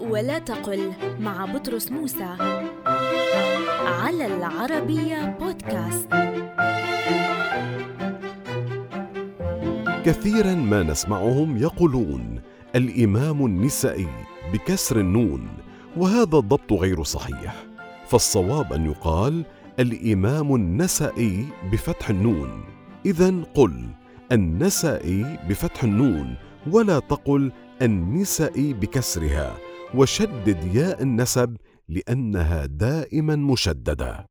ولا تقل مع بطرس موسى على العربية بودكاست. كثيرا ما نسمعهم يقولون الإمام النسائي بكسر النون وهذا الضبط غير صحيح. فالصواب أن يقال الإمام النسائي بفتح النون. إذا قل النسائي بفتح النون ولا تقل النسائي بكسرها. وشدد ياء النسب لأنها دائما مشددة.